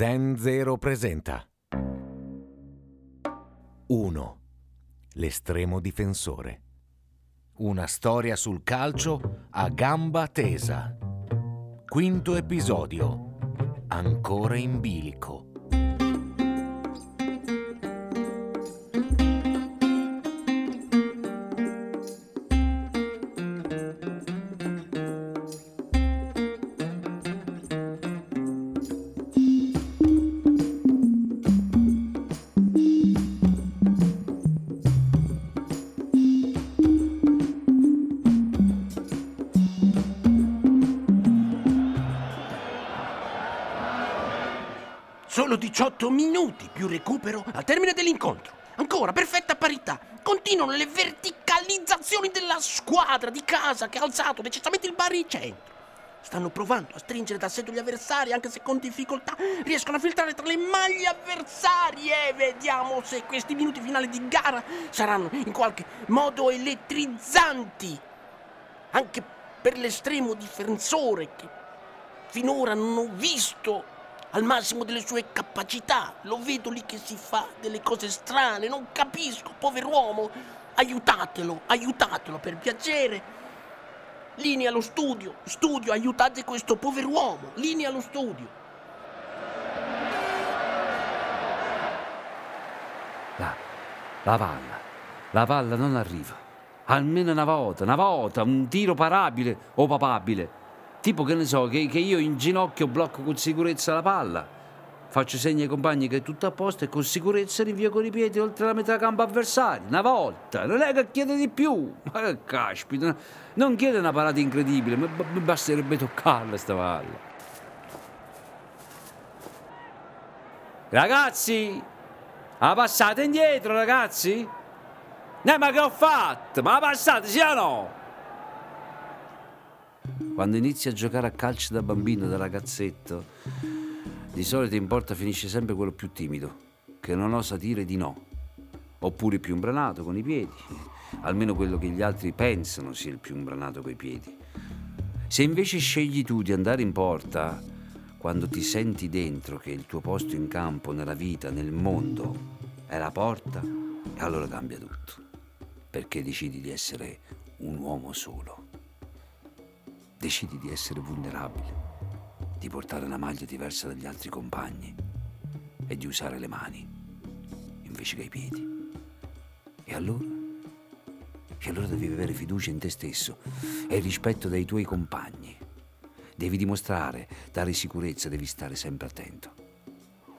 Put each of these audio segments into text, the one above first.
Zen Zero presenta 1. L'estremo difensore. Una storia sul calcio a gamba tesa. Quinto episodio. Ancora in bilico. Solo 18 minuti più recupero al termine dell'incontro. Ancora perfetta parità. Continuano le verticalizzazioni della squadra di casa che ha alzato decisamente il baricentro. Stanno provando a stringere d'assedio gli avversari, anche se con difficoltà riescono a filtrare tra le maglie avversarie. Vediamo se questi minuti finali di gara saranno in qualche modo elettrizzanti. Anche per l'estremo difensore che finora non ho visto al massimo delle sue capacità. Lo vedo lì che si fa delle cose strane, non capisco, pover'uomo. Aiutatelo, aiutatelo per piacere. Linea allo studio, studio, aiutate questo pover'uomo. Linea allo studio. La, la palla, la palla non arriva. Almeno una volta, una volta, un tiro parabile o papabile. Tipo che ne so, che, che io in ginocchio blocco con sicurezza la palla. Faccio segni ai compagni che è tutto a posto e con sicurezza rinvio con i piedi oltre la metà campo avversaria. Una volta, non è che chiede di più. Ma che caspita, non chiede una parata incredibile, mi mi basterebbe toccarla sta palla. Ragazzi, la passate indietro, ragazzi? Eh, ma che ho fatto? Ma la passate, sì o no? Quando inizi a giocare a calcio da bambino, da ragazzetto, di solito in porta finisce sempre quello più timido, che non osa dire di no, oppure più imbranato con i piedi, almeno quello che gli altri pensano sia il più imbranato coi piedi. Se invece scegli tu di andare in porta, quando ti senti dentro che il tuo posto in campo, nella vita, nel mondo, è la porta, allora cambia tutto, perché decidi di essere un uomo solo decidi di essere vulnerabile, di portare una maglia diversa dagli altri compagni e di usare le mani invece che i piedi. E allora? E allora devi avere fiducia in te stesso e rispetto dei tuoi compagni. Devi dimostrare, dare sicurezza, devi stare sempre attento.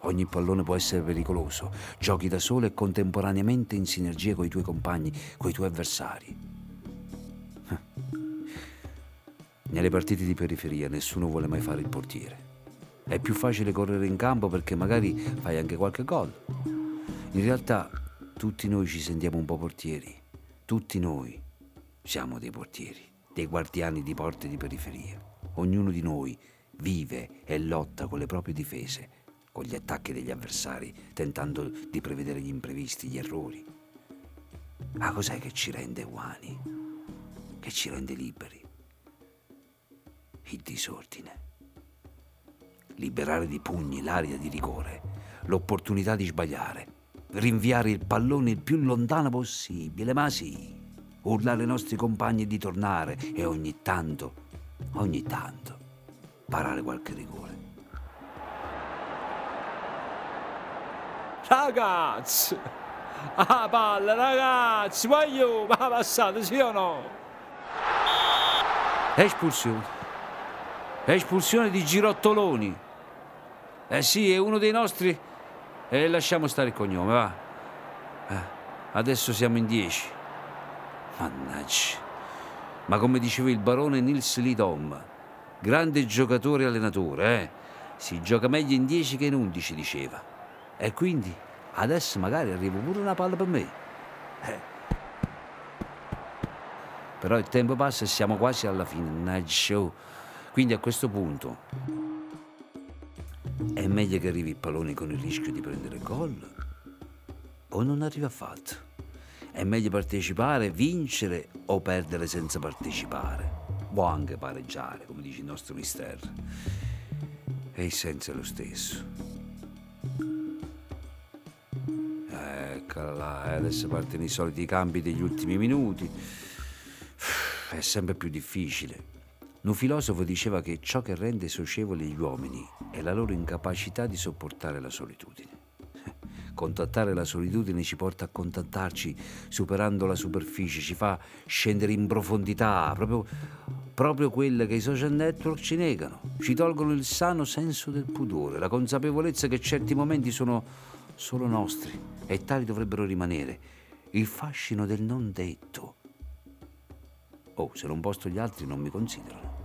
Ogni pallone può essere pericoloso, giochi da solo e contemporaneamente in sinergia con i tuoi compagni, con i tuoi avversari. Nelle partite di periferia nessuno vuole mai fare il portiere. È più facile correre in campo perché magari fai anche qualche gol. In realtà tutti noi ci sentiamo un po' portieri. Tutti noi siamo dei portieri, dei guardiani di porte di periferia. Ognuno di noi vive e lotta con le proprie difese, con gli attacchi degli avversari, tentando di prevedere gli imprevisti, gli errori. Ma cos'è che ci rende umani? Che ci rende liberi? Il disordine. Liberare di pugni l'aria di rigore, l'opportunità di sbagliare, rinviare il pallone il più lontano possibile, ma sì, urlare ai nostri compagni di tornare e ogni tanto, ogni tanto, parare qualche rigore. Ragazzi! Ah, palla, ragazzi! Ma io, ma passate, sì o no? Espulsione. Espulsione di girottoloni. Eh sì, è uno dei nostri. E eh, lasciamo stare il cognome, va. Eh, adesso siamo in dieci. Mannaggia. Ma come diceva il barone Nils Lidom, grande giocatore e allenatore, eh? Si gioca meglio in 10 che in 11, diceva. E quindi adesso magari arriva pure una palla per me. Eh. Però il tempo passa e siamo quasi alla fine. Night show. Quindi a questo punto è meglio che arrivi il pallone con il rischio di prendere gol o non arriva affatto. È meglio partecipare, vincere o perdere senza partecipare. O anche pareggiare, come dice il nostro mister. E il senso è lo stesso. Eccola là, eh, adesso partono i soliti cambi degli ultimi minuti. È sempre più difficile. Un filosofo diceva che ciò che rende socievoli gli uomini è la loro incapacità di sopportare la solitudine. Contattare la solitudine ci porta a contattarci superando la superficie, ci fa scendere in profondità, proprio, proprio quelle che i social network ci negano. Ci tolgono il sano senso del pudore, la consapevolezza che certi momenti sono solo nostri e tali dovrebbero rimanere. Il fascino del non detto. Oh, se non posto gli altri non mi considerano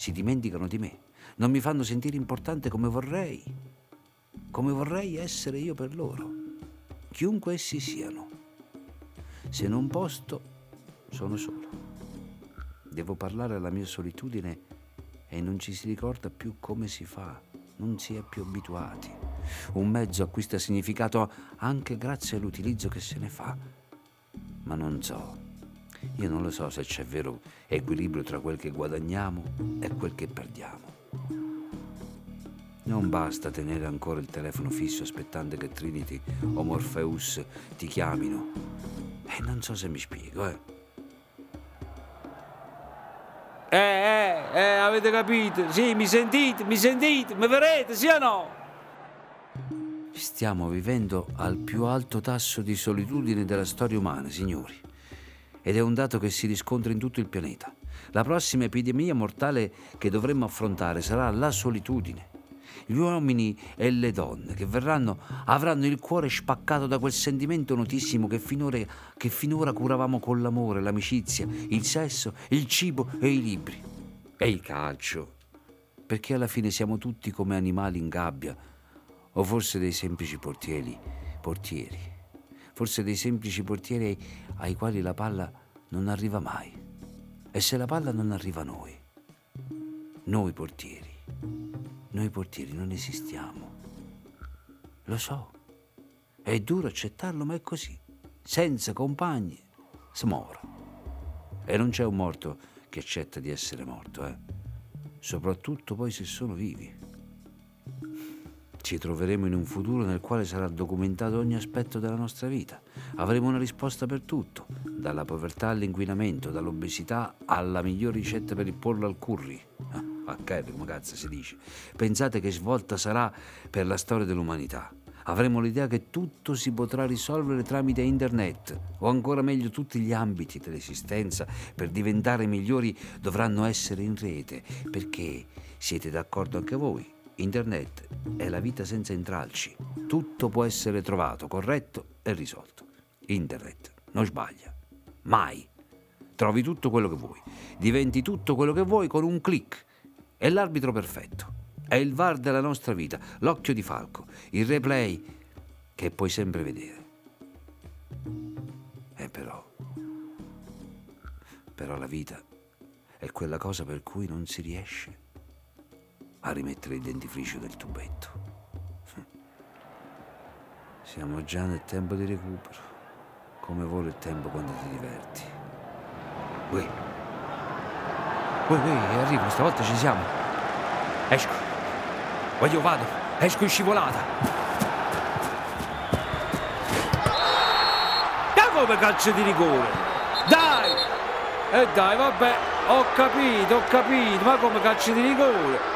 si dimenticano di me, non mi fanno sentire importante come vorrei, come vorrei essere io per loro, chiunque essi siano. Se non posto, sono solo. Devo parlare alla mia solitudine e non ci si ricorda più come si fa, non si è più abituati. Un mezzo acquista significato anche grazie all'utilizzo che se ne fa, ma non so io non lo so se c'è vero equilibrio tra quel che guadagniamo e quel che perdiamo. Non basta tenere ancora il telefono fisso aspettando che Trinity o Morpheus ti chiamino. E non so se mi spiego, eh. Eh, eh, eh, avete capito? Sì, mi sentite, mi sentite, mi vedete, sì o no? Stiamo vivendo al più alto tasso di solitudine della storia umana, signori ed è un dato che si riscontra in tutto il pianeta. La prossima epidemia mortale che dovremmo affrontare sarà la solitudine. Gli uomini e le donne che verranno avranno il cuore spaccato da quel sentimento notissimo che finora, che finora curavamo con l'amore, l'amicizia, il sesso, il cibo e i libri. E il calcio. Perché alla fine siamo tutti come animali in gabbia, o forse dei semplici portieri, portieri forse dei semplici portieri ai quali la palla non arriva mai. E se la palla non arriva a noi, noi portieri, noi portieri non esistiamo. Lo so, è duro accettarlo, ma è così. Senza compagni, si muore. E non c'è un morto che accetta di essere morto, eh? Soprattutto poi se sono vivi. Ci troveremo in un futuro nel quale sarà documentato ogni aspetto della nostra vita. Avremo una risposta per tutto, dalla povertà all'inquinamento, dall'obesità alla migliore ricetta per il pollo al curry. Ah, a curry, come cazzo si dice. Pensate che svolta sarà per la storia dell'umanità. Avremo l'idea che tutto si potrà risolvere tramite internet, o ancora meglio tutti gli ambiti dell'esistenza per diventare migliori dovranno essere in rete, perché siete d'accordo anche voi? Internet è la vita senza intralci. Tutto può essere trovato, corretto e risolto. Internet non sbaglia. Mai. Trovi tutto quello che vuoi. Diventi tutto quello che vuoi con un clic. È l'arbitro perfetto. È il VAR della nostra vita, l'occhio di falco, il replay che puoi sempre vedere. E però, però la vita è quella cosa per cui non si riesce a rimettere il dentifricio del tubetto. Siamo già nel tempo di recupero, come vuole il tempo quando ti diverti. Uè, uè, uè, arrivo, stavolta ci siamo. Esco. Voglio vado, esco in scivolata. Da come calcio di rigore? Dai! E eh dai, vabbè, ho capito, ho capito, ma come calcio di rigore?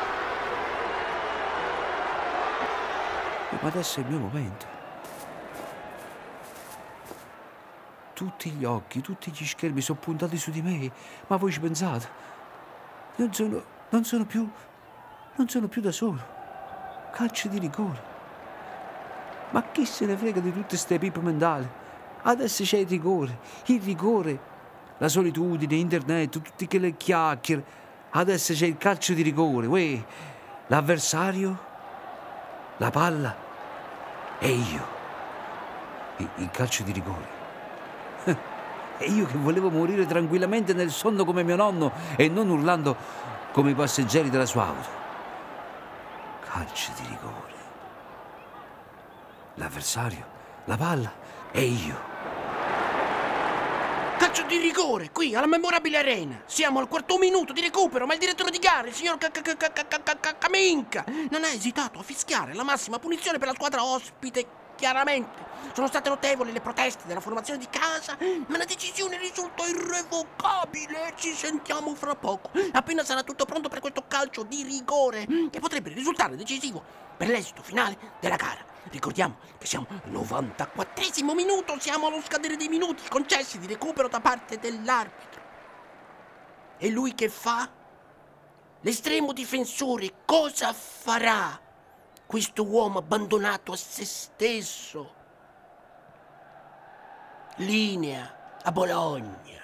Adesso è il mio momento. Tutti gli occhi, tutti gli schermi sono puntati su di me, ma voi ci pensate? Non sono, non sono più, non sono più da solo. Calcio di rigore. Ma chi se ne frega di tutte queste pipe mentali? Adesso c'è il rigore, il rigore, la solitudine, internet, tutte quelle chiacchiere. Adesso c'è il calcio di rigore, uè. L'avversario la palla e io. Il, calcio di rigore. E io che volevo morire tranquillamente nel sonno come mio nonno e non urlando come i passeggeri della sua auto. Calcio di rigore. L'avversario, la palla e io. Di rigore, qui alla memorabile arena. Siamo al quarto minuto di recupero, ma il direttore di gara, il signor Caminca, non ha esitato a fischiare la massima punizione per la squadra ospite. Chiaramente sono state notevoli le proteste della formazione di casa, ma la decisione risulta irrevocabile. Ci sentiamo fra poco, appena sarà tutto pronto per questo calcio di rigore che potrebbe risultare decisivo per l'esito finale della gara. Ricordiamo che siamo al 94 minuto, siamo allo scadere dei minuti concessi di recupero da parte dell'arbitro. E lui che fa? L'estremo difensore cosa farà? Questo uomo abbandonato a se stesso. Linea a Bologna.